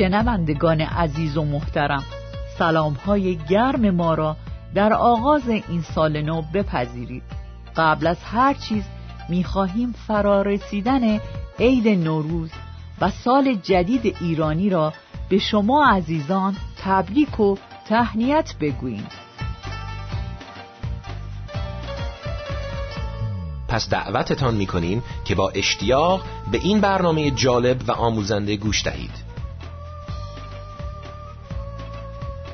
شنوندگان عزیز و محترم سلام های گرم ما را در آغاز این سال نو بپذیرید. قبل از هر چیز می‌خواهیم فرارسیدن عید نوروز و سال جدید ایرانی را به شما عزیزان تبریک و تهنیت بگوییم. پس دعوتتان می‌کنیم که با اشتیاق به این برنامه جالب و آموزنده گوش دهید.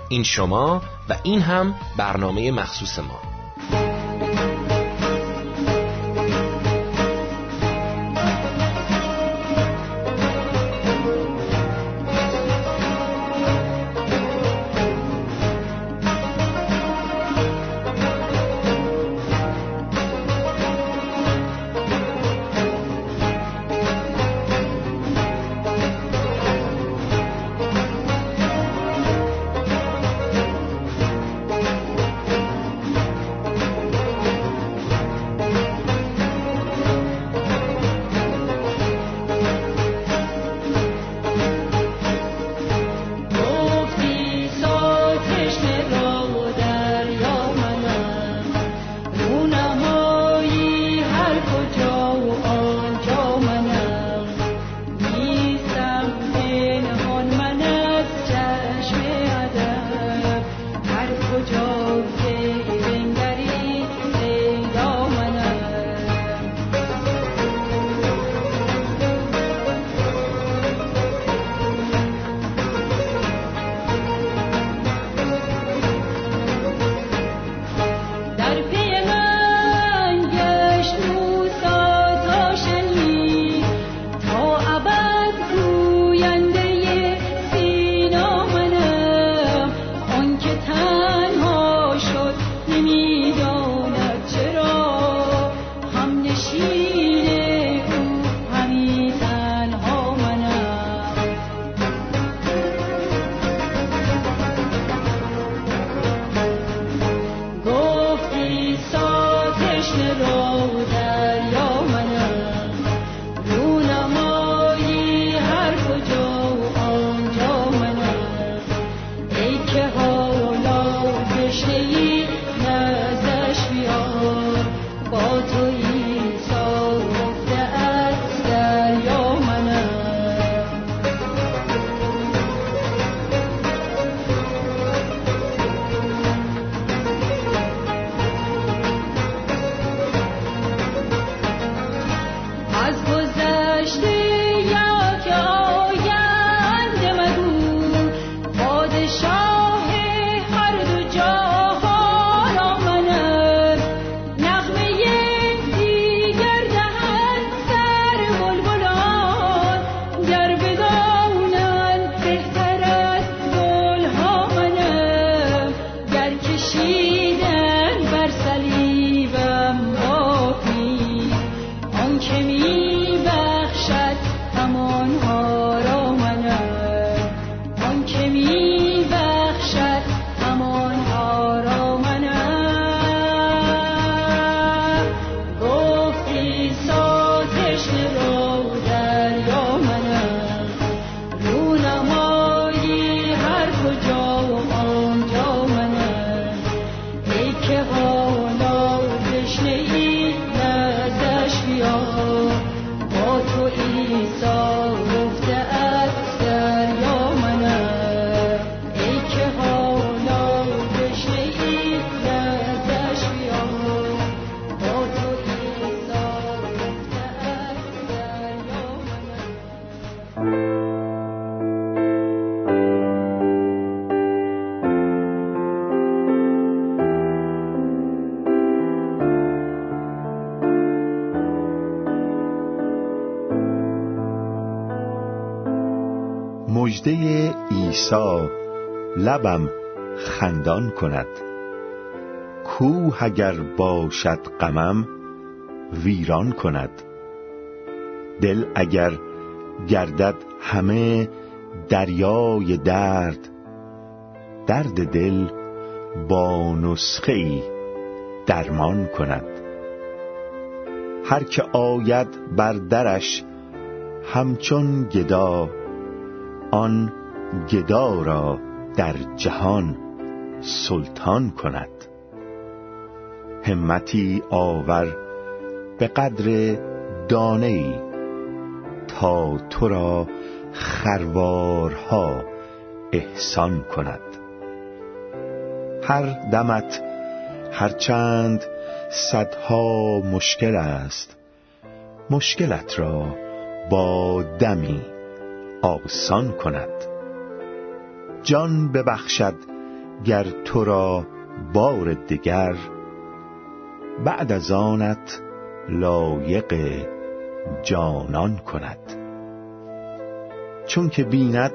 این شما و این هم برنامه مخصوص ما. عیسی لبم خندان کند. کوه اگر باشد غمم ویران کند. دل اگر گردد همه دریای درد درد دل با نسخه ای درمان کند. هر که آید بر درش همچون گدا آن گدا را در جهان سلطان کند. همتی آور به قدر دانه ای تا تو را خروارها احسان کند. هر دمت هرچند صدها مشکل است مشکلت را با دمی آسان کند. جان ببخشد گر تو را بار دگر بعد از آنت لایق جانان کند. چون که بیند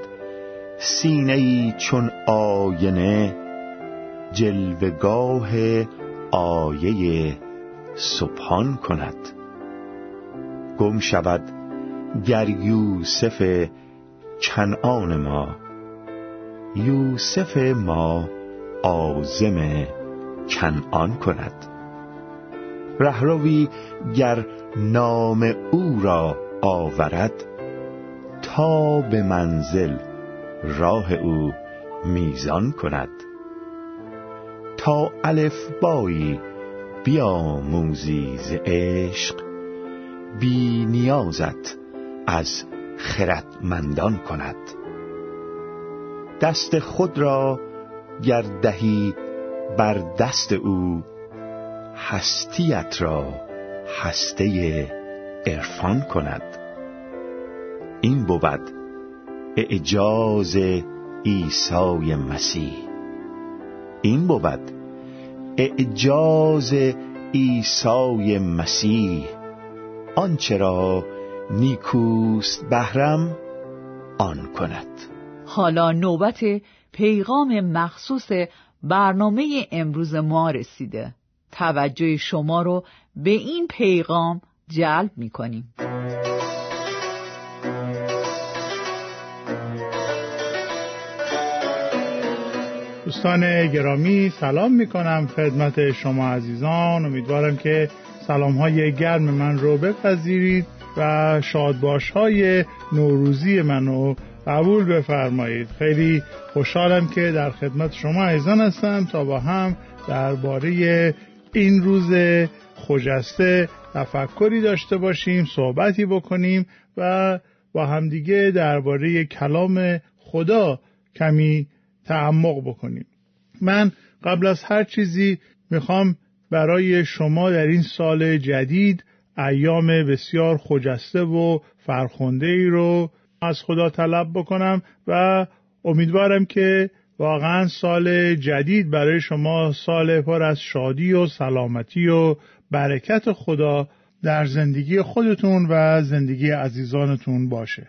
سینه ای چون آینه جلوگاه آیه سبحان کند. گم شود گر یوسف کنعان ما یوسف ما آزم کنعان کند. رهروی گر نام او را آورد تا به منزل راه او میزان کند. تا الف بایی بیاموزی ز عشق بی نیازت از خردمندان کند. دست خود را گر دهی بر دست او هستیت را هسته عرفان کند. این بود اعجاز عیسی مسیح. این بود اعجاز عیسی مسیح. آنچه را نیکوست بهرم آن کند. حالا نوبت پیغام مخصوص برنامه امروز ما رسیده. توجه شما رو به این پیغام جلب می کنیم. دوستان گرامی سلام می کنم خدمت شما عزیزان. امیدوارم که سلام های گرم من رو بپذیرید. و شادباش های نوروزی منو قبول بفرمایید. خیلی خوشحالم که در خدمت شما عزیزان هستم. تا با هم درباره این روز خجسته تفکری داشته باشیم صحبتی بکنیم و با همدیگه درباره کلام خدا کمی تعمق بکنیم. من قبل از هر چیزی می‌خوام برای شما در این سال جدید ایام بسیار خجسته و فرخنده ای رو از خدا طلب بکنم و امیدوارم که واقعا سال جدید برای شما سال پر از شادی و سلامتی و برکت خدا در زندگی خودتون و زندگی عزیزانتون باشه.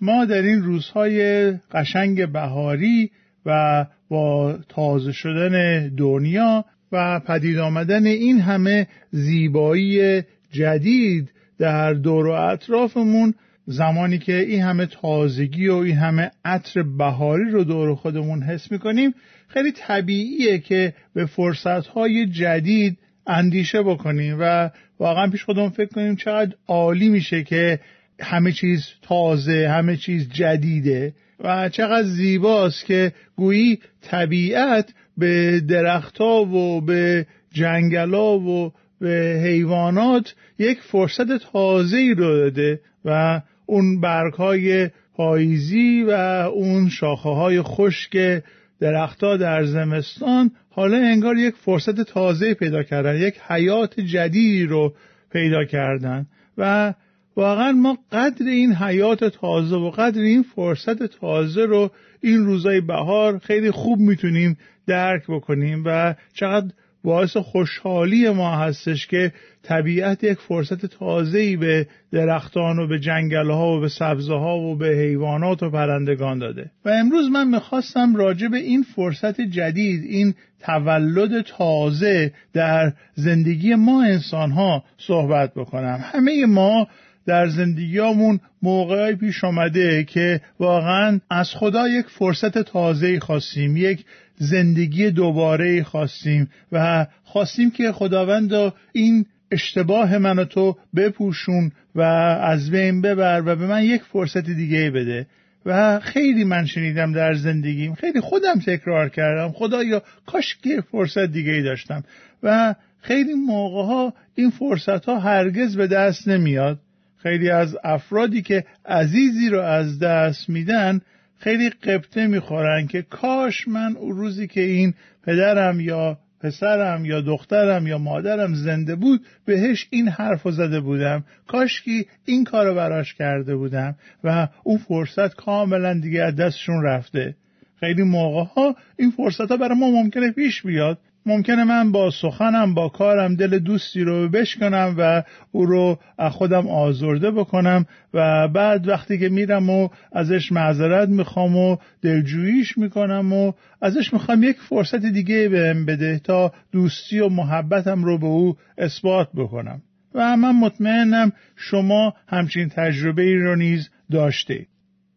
ما در این روزهای قشنگ بهاری و با تازه شدن دنیا و پدید آمدن این همه زیبایی جدید در دور و اطرافمون زمانی که این همه تازگی و این همه عطر بهاری رو دور خودمون حس می‌کنیم خیلی طبیعیه که به فرصتهای جدید اندیشه بکنیم و واقعا پیش خودمون فکر کنیم چقدر عالی میشه که همه چیز تازه همه چیز جدیده و چقدر زیباست که گویی طبیعت به درختها و به جنگلا و به حیوانات یک فرصت تازه رو داده و اون برگهای پاییزی و اون شاخه های خشک درختها در زمستان حالا انگار یک فرصت تازه پیدا کردن یک حیات جدیدی رو پیدا کردن و واقعا ما قدر این حیات تازه و قدر این فرصت تازه رو این روزای بهار خیلی خوب می‌تونیم درک بکنیم و چقدر باعث خوشحالی ما هستش که طبیعت یک فرصت تازه‌ای به درختان و به جنگلها و به سبزه ها و به حیوانات و پرندگان داده. و امروز من می‌خواستم راجع به این فرصت جدید این تولد تازه در زندگی ما انسان ها صحبت بکنم. همه ما در زندگیامون موقعی پیش آمده که واقعا از خدا یک فرصت تازه خواستیم یک زندگی دوباره خواستیم و خواستیم که خداوند این اشتباه من و تو بپوشون و از بین ببر و به من یک فرصت دیگه بده. و خیلی من شنیدم در زندگیم خیلی خودم تکرار کردم. خدایا کاش که فرصت دیگه داشتم. و خیلی موقع ها این فرصت ها هرگز به دست نمیاد. خیلی از افرادی که عزیزی رو از دست میدن خیلی قبطه می‌خورن که کاش من اون روزی که این پدرم یا پسرم یا دخترم یا مادرم زنده بود بهش این حرف زده بودم. کاشکی این کار براش کرده بودم و اون فرصت کاملا دیگه از دستشون رفته. خیلی موقع ها این فرصت ها برای ما ممکنه پیش بیاد. ممکنه من با سخنم با کارم دل دوستی رو بشکنم و او رو خودم آزرده بکنم و بعد وقتی که میرم و ازش معذرت می‌خوام و دلجوییش می‌کنم و ازش می‌خوام یک فرصت دیگه بهم بده تا دوستی و محبتم رو به او اثبات بکنم. و من مطمئنم شما همچین تجربه ای رو نیز داشته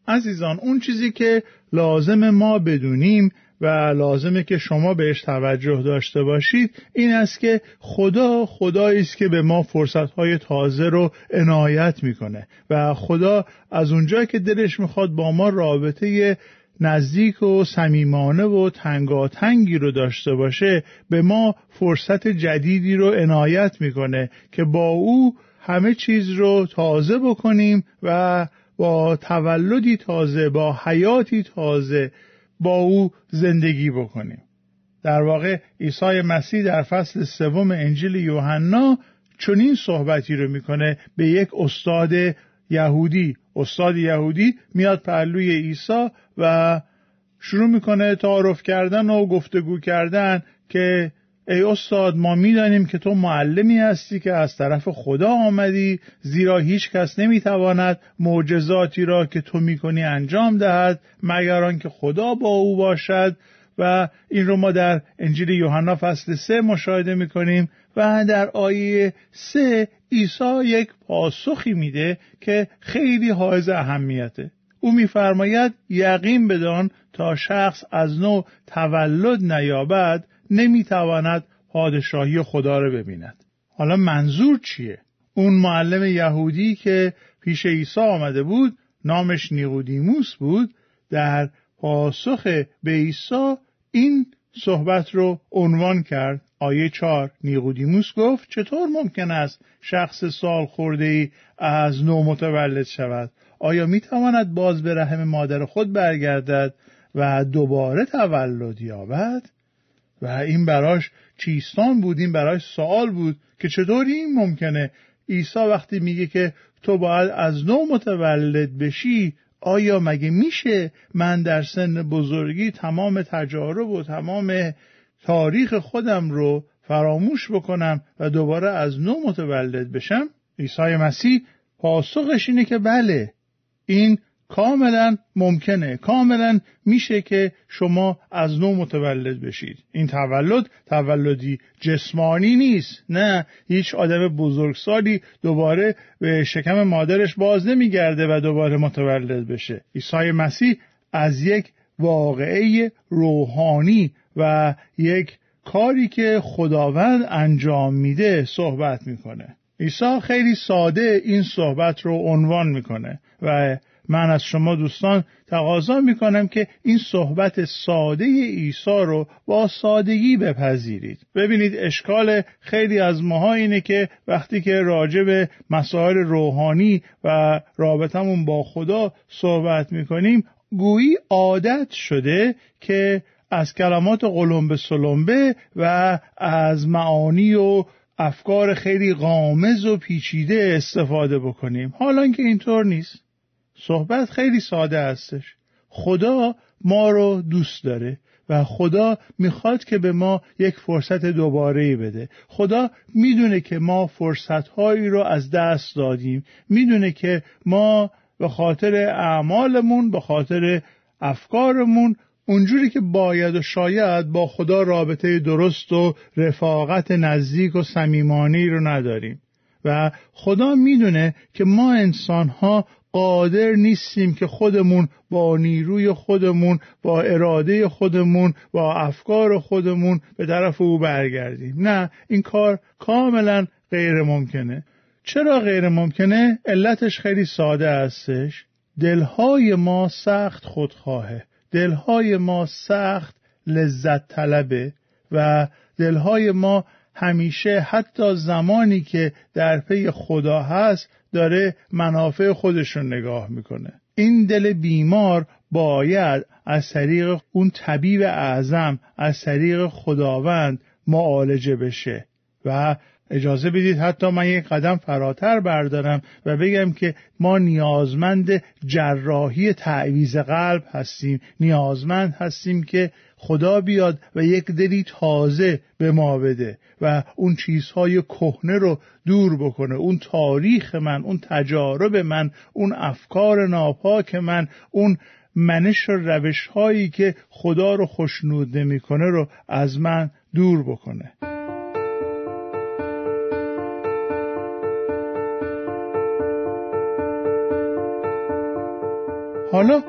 عزیزان اون چیزی که لازم ما بدونیم و لازمه که شما بهش توجه داشته باشید. این است که خدا خدایی است که به ما فرصتهای تازه رو عنایت می‌کنه. و خدا از اونجا که دلش می‌خواد با ما رابطه نزدیک و صمیمانه و تنگاتنگی رو داشته باشه به ما فرصت جدیدی رو عنایت می‌کنه که با او همه چیز رو تازه بکنیم و با تولدی تازه با حیاتی تازه با او زندگی بکنیم. در واقع عیسی مسیح در فصل سوم انجیل یوحنا چنین صحبتی رو می‌کنه به یک استاد یهودی. استاد یهودی میاد پهلوی عیسی و شروع می‌کنه تعارف کردن و گفتگو کردن که ای استاد ما می‌دانیم که تو معلمی هستی که از طرف خدا آمدی زیرا هیچ کس نمی‌تواند معجزاتی را که تو می‌کنی انجام دهد مگر آنکه خدا با او باشد. و این رو ما در انجیل یوحنا فصل سه مشاهده می‌کنیم و در آیه سه عیسی یک پاسخی میده که خیلی حائز اهمیته. او میفرماید یقین بدان تا شخص از نو تولد نیابد نمی‌تواند پادشاهی خدا رو ببیند. حالا منظور چیه؟ اون معلم یهودی که پیش عیسی آمده بود نامش نیقودیموس بود در پاسخ به عیسی این صحبت رو عنوان کرد. آیه چار نیقودیموس گفت چطور ممکن است شخص سال خورده ای از نو متولد شود؟ آیا می تواند باز به رحم مادر خود برگردد و دوباره تولد یابد؟ و این براش چیستان بود این براش سوال بود که چطوری این ممکنه عیسی وقتی میگه که تو باید از نو متولد بشی آیا مگه میشه من در سن بزرگی تمام تجارب و تمام تاریخ خودم رو فراموش بکنم و دوباره از نو متولد بشم؟ عیسی مسیح پاسخش اینه که بله این کاملا ممکنه کاملا میشه که شما از نو متولد بشید. این تولد تولدی جسمانی نیست نه. هیچ آدم بزرگسالی دوباره به شکم مادرش باز نمیگرده و دوباره متولد بشه. عیسی مسیح از یک واقعه روحانی و یک کاری که خداوند انجام میده صحبت می‌کنه. عیسی خیلی ساده این صحبت رو عنوان می‌کنه و من از شما دوستان تقاضا می کنم که این صحبت ساده عیسی رو با سادگی بپذیرید. ببینید اشکال خیلی از ماها اینه که وقتی که راجع به مسائل روحانی و رابطمون با خدا صحبت می کنیم گویی عادت شده که از کلمات قلمبه سلمبه و از معانی و افکار خیلی غامز و پیچیده استفاده بکنیم. حالا که اینطور نیست. صحبت خیلی ساده هستش. خدا ما رو دوست داره و خدا می‌خواد که به ما یک فرصت دوباره بده. خدا می‌دونه که ما فرصتهایی رو از دست دادیم. می‌دونه که ما به خاطر اعمالمون به خاطر افکارمون اونجوری که باید و شاید با خدا رابطه درست و رفاقت نزدیک و صمیمانی رو نداریم. و خدا می‌دونه که ما انسان ها قادر نیستیم که خودمون با نیروی خودمون با اراده خودمون با افکار خودمون به طرف او برگردیم. نه این کار کاملا غیر ممکنه چرا غیر ممکنه؟ علتش خیلی ساده هستش دلهای ما سخت خودخواهه. دلهای ما سخت لذت طلبه و دلهای ما همیشه حتی زمانی که در پی خدا هست داره منافع خودش رو نگاه می‌کنه. این دل بیمار باید از طریق اون طبیب اعظم از طریق خداوند معالجه بشه و اجازه بدید حتی من یک قدم فراتر بردارم و بگم که ما نیازمند جراحی تعویز قلب هستیم. نیازمند هستیم که خدا بیاد و یک دلی تازه به ما بده و اون چیزهای کهنه رو دور بکنه. اون تاریخ من اون تجارب من اون افکار ناپاک من اون منش و روش هایی که خدا رو خوشنود نمی‌کنه رو از من دور بکنه. حالا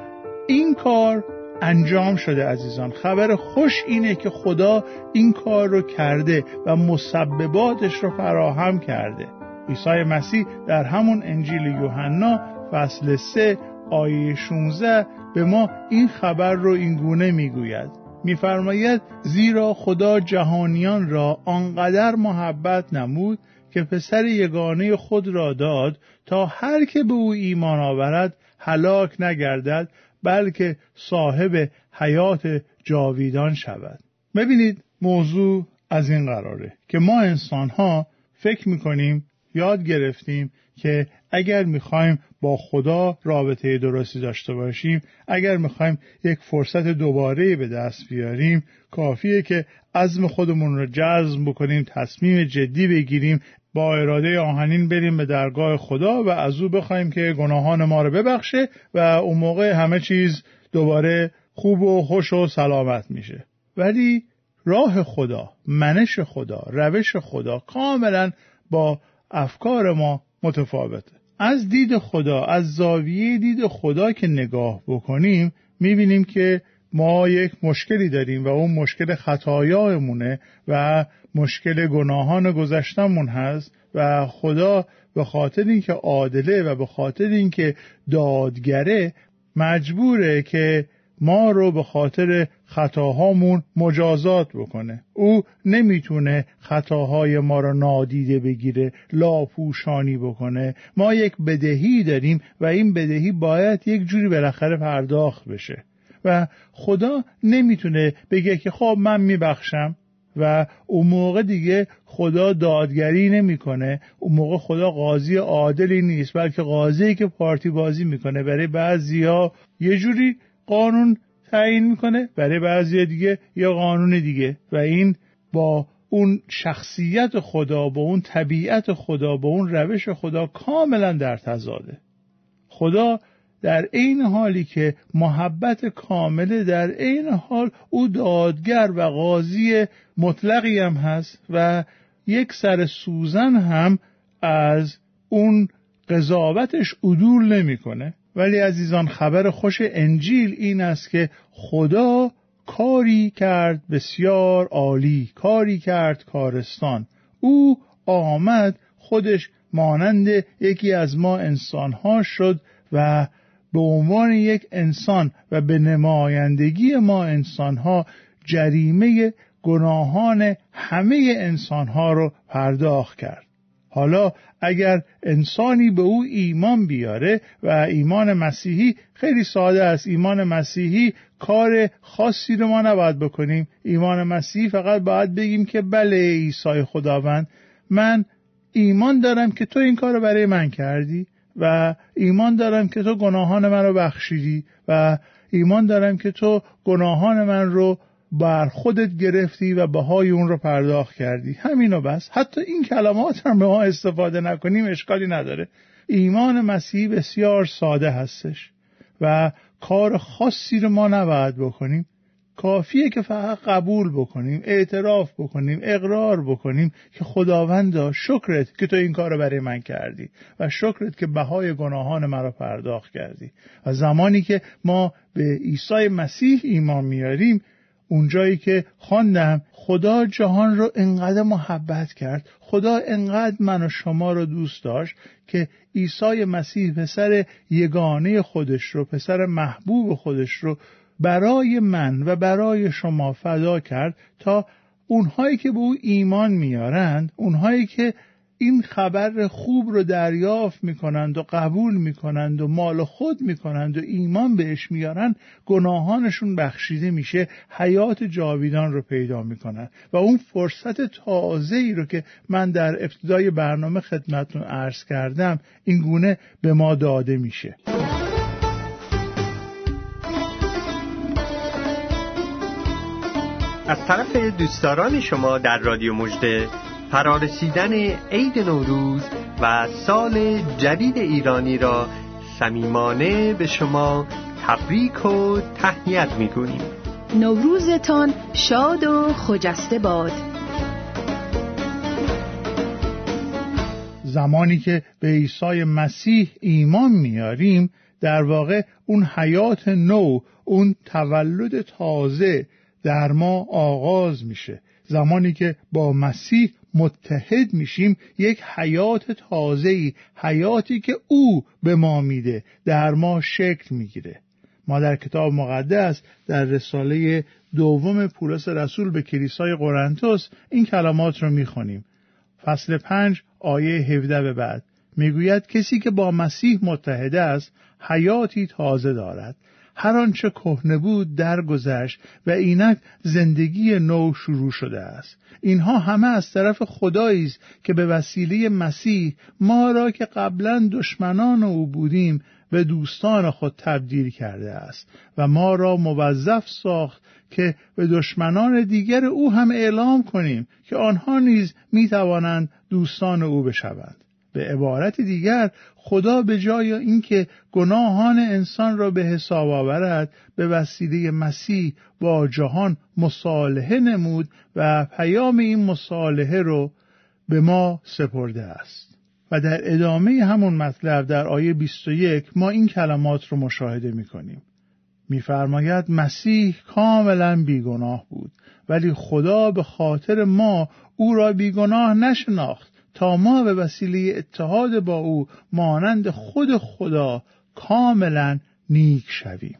این کار انجام شده عزیزان. خبر خوش اینه که خدا این کار رو کرده و مسبباتش رو فراهم کرده. عیسی مسیح در همون انجیل یوحنا فصل 3 آیه 16 به ما این خبر رو اینگونه می‌گوید. میفرماید زیرا خدا جهانیان را آنقدر محبت نمود که پسر یگانه خود را داد تا هر که به او ایمان آورد هلاک نگردد بلکه صاحب حیات جاویدان شود. ببینید موضوع از این قراره که ما انسان ها فکر می‌کنیم یاد گرفتیم که اگر می‌خوایم با خدا رابطه درستی داشته باشیم. اگر می‌خوایم یک فرصت دوباره به دست بیاریم کافیه که عزم خودمون رو جذب بکنیم تصمیم جدی بگیریم با اراده آهنین بریم به درگاه خدا و از او بخوایم که گناهان ما رو ببخشه و اون موقع همه چیز دوباره خوب و خوش و سلامت میشه. ولی راه خدا منش خدا روش خدا کاملا با افکار ما متفاوته. از دید خدا از زاویه دید خدا که نگاه بکنیم می‌بینیم که ما یک مشکلی داریم و اون مشکل خطایایمونه و مشکل گناهان گذشتمون هست و خدا به خاطر اینکه عادله و به خاطر اینکه دادگره مجبوره که ما رو به خاطر خطاهامون مجازات بکنه. او نمی‌تونه خطاهای ما رو نادیده بگیره لاپوشانی بکنه. ما یک بدهی داریم و این بدهی باید یک جوری بالاخره پرداخت بشه. و خدا نمی‌تونه بگه که خب من میبخشم و اون موقع دیگه خدا دادگری نمی‌کنه. اون موقع خدا قاضی عادلی نیست بلکه قاضی که پارتی بازی می‌کنه. برای بعضیا یه جوری قانون تعیین می‌کنه. برای بعضی دیگه یه قانون دیگه. و این با اون شخصیت خدا با اون طبیعت خدا با اون روش خدا کاملا در تضاده. خدا در این حالی که محبت کامله در این حال او دادگر و قاضی مطلقی هم هست و یک سر سوزن هم از اون قضاوتش عدول نمی‌کنه. ولی عزیزان خبر خوش انجیل این است که خدا کاری کرد بسیار عالی کاری کرد کارستان. او آمد خودش مانند یکی از ما انسانها شد و به عنوان یک انسان و به نمایندگی ما انسانها جریمه گناهان همه انسانها رو پرداخت کرد. حالا اگر انسانی به او ایمان بیاره و ایمان مسیحی خیلی ساده است. ایمان مسیحی کار خاصی رو ما نباید بکنیم. ایمان مسیحی فقط باید بگیم که بله عیسی خداوند من ایمان دارم که تو این کار رو برای من کردی و ایمان دارم که تو گناهان من رو بخشیدی و ایمان دارم که تو گناهان من رو بر خودت گرفتی و بهای اون رو پرداخت کردی. همینو بس. حتی این کلمات هم به ما استفاده نکنیم اشکالی نداره. ایمان مسیحی بسیار ساده هستش و کار خاصی رو ما نباید بکنیم. کافیه که فقط قبول بکنیم اعتراف بکنیم اقرار بکنیم که خداوندا شکرت که تو این کار رو برای من کردی و شکرت که بهای گناهان مرا پرداخت کردی. و زمانی که ما به عیسی مسیح ایمان میاریم اونجایی که خواندم خدا جهان رو انقدر محبت کرد. خدا انقدر من و شما رو دوست داشت که عیسی مسیح پسر یگانه خودش رو پسر محبوب خودش رو برای من و برای شما فدا کرد تا اونهایی که به او ایمان میارند اونهایی که این خبر خوب رو دریافت می‌کنند و قبول می‌کنند و مال خود می‌کنند و ایمان بهش میارن گناهانشون بخشیده میشه حیات جاویدان رو پیدا می‌کنن و اون فرصت تازه ای رو که من در ابتدای برنامه خدمتون عرض کردم این گونه به ما داده میشه. از طرف دوستداران شما در رادیو مجده فرارسیدن عید نوروز و سال جدید ایرانی را صمیمانه به شما تبریک و تهنیت می‌گوییم. نوروزتان شاد و خجسته باد. زمانی که به عیسی مسیح ایمان میاریم در واقع اون حیات نو اون تولد تازه در ما آغاز میشه. زمانی که با مسیح متحد میشیم یک حیات تازه‌ای حیاتی که او به ما میده در ما شکل می‌گیره. ما در کتاب مقدس در رساله دوم پولس رسول به کلیسای قرنتس این کلمات رو می‌خونیم. فصل پنج آیه 17 به بعد. می‌گوید کسی که با مسیح متحد است حیاتی تازه دارد. هر آنچه کهنه بود درگذشت و اینک زندگی نو شروع شده است. اینها همه از طرف خدایی است که به وسیله مسیح ما را که قبلا دشمنان او بودیم به دوستان خود تبدیل کرده است و ما را موظف ساخت که به دشمنان دیگر او هم اعلام کنیم که آنها نیز می توانند دوستان او بشوند. به عبارت دیگر خدا به جای اینکه گناهان انسان را به حساب آورد به وسیله مسیح با جهان مصالحه نمود و پیام این مصالحه رو به ما سپرده است. و در ادامه همون مطلب در آیه 21 ما این کلمات رو مشاهده می‌کنیم. میفرماید مسیح کاملا بیگناه بود ولی خدا به خاطر ما او را بیگناه نشناخت تا ما به وسیله اتحاد با او مانند خود خدا کاملا نیک شویم.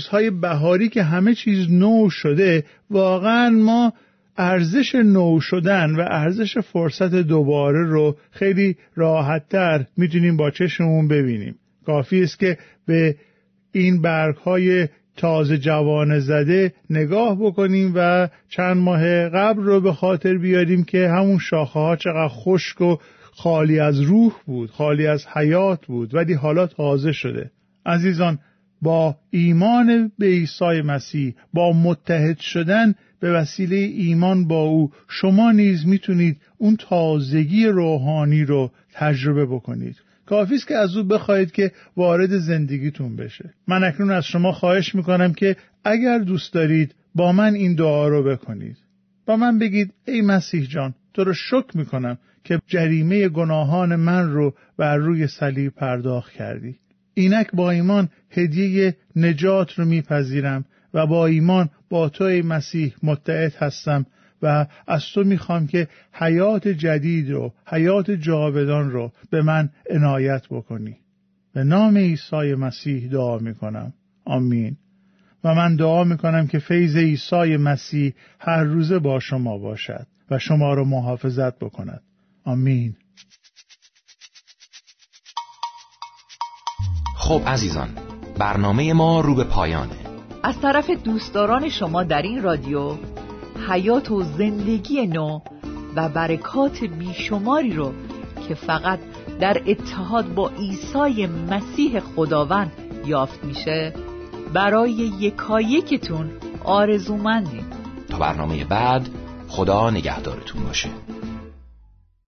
روزهای بهاری که همه چیز نو شده واقعا ما ارزش نو شدن و ارزش فرصت دوباره رو خیلی راحتتر می‌تونیم با چشممون ببینیم. کافی است که به این برگ های تازه جوان زده نگاه بکنیم و چند ماه قبل رو به خاطر بیاریم که همون شاخه ها چقدر خشک و خالی از روح بود خالی از حیات بود ولی حالا تازه شده. عزیزان با ایمان به عیسی مسیح با متحد شدن به وسیله ایمان با او شما نیز می‌تونید اون تازگی روحانی رو تجربه بکنید. کافی است که از او بخواهید که وارد زندگیتون بشه. من اکنون از شما خواهش می‌کنم که اگر دوست دارید با من این دعا رو بکنید. با من بگید ای مسیح جان تو رو شکر می‌کنم که جریمه گناهان من رو بر روی صلیب پرداخت کردی. اینک با ایمان هدیه نجات رو میپذیرم و با ایمان با تو مسیح متعد هستم و از تو می‌خوام که حیات جدید رو حیات جاودان رو به من عنایت بکنی. به نام عیسی مسیح دعا می‌کنم. آمین. و من دعا می‌کنم که فیض عیسی مسیح هر روزه با شما باشد و شما رو محافظت بکند. آمین. خب عزیزان برنامه ما رو به پایانه. از طرف دوستداران شما در این رادیو حیات و زندگی نو و برکات بیشماری رو که فقط در اتحاد با عیسی مسیح خداوند یافت میشه برای یکایکتون آرزومندیم. تا برنامه بعد خدا نگهدارتون باشه.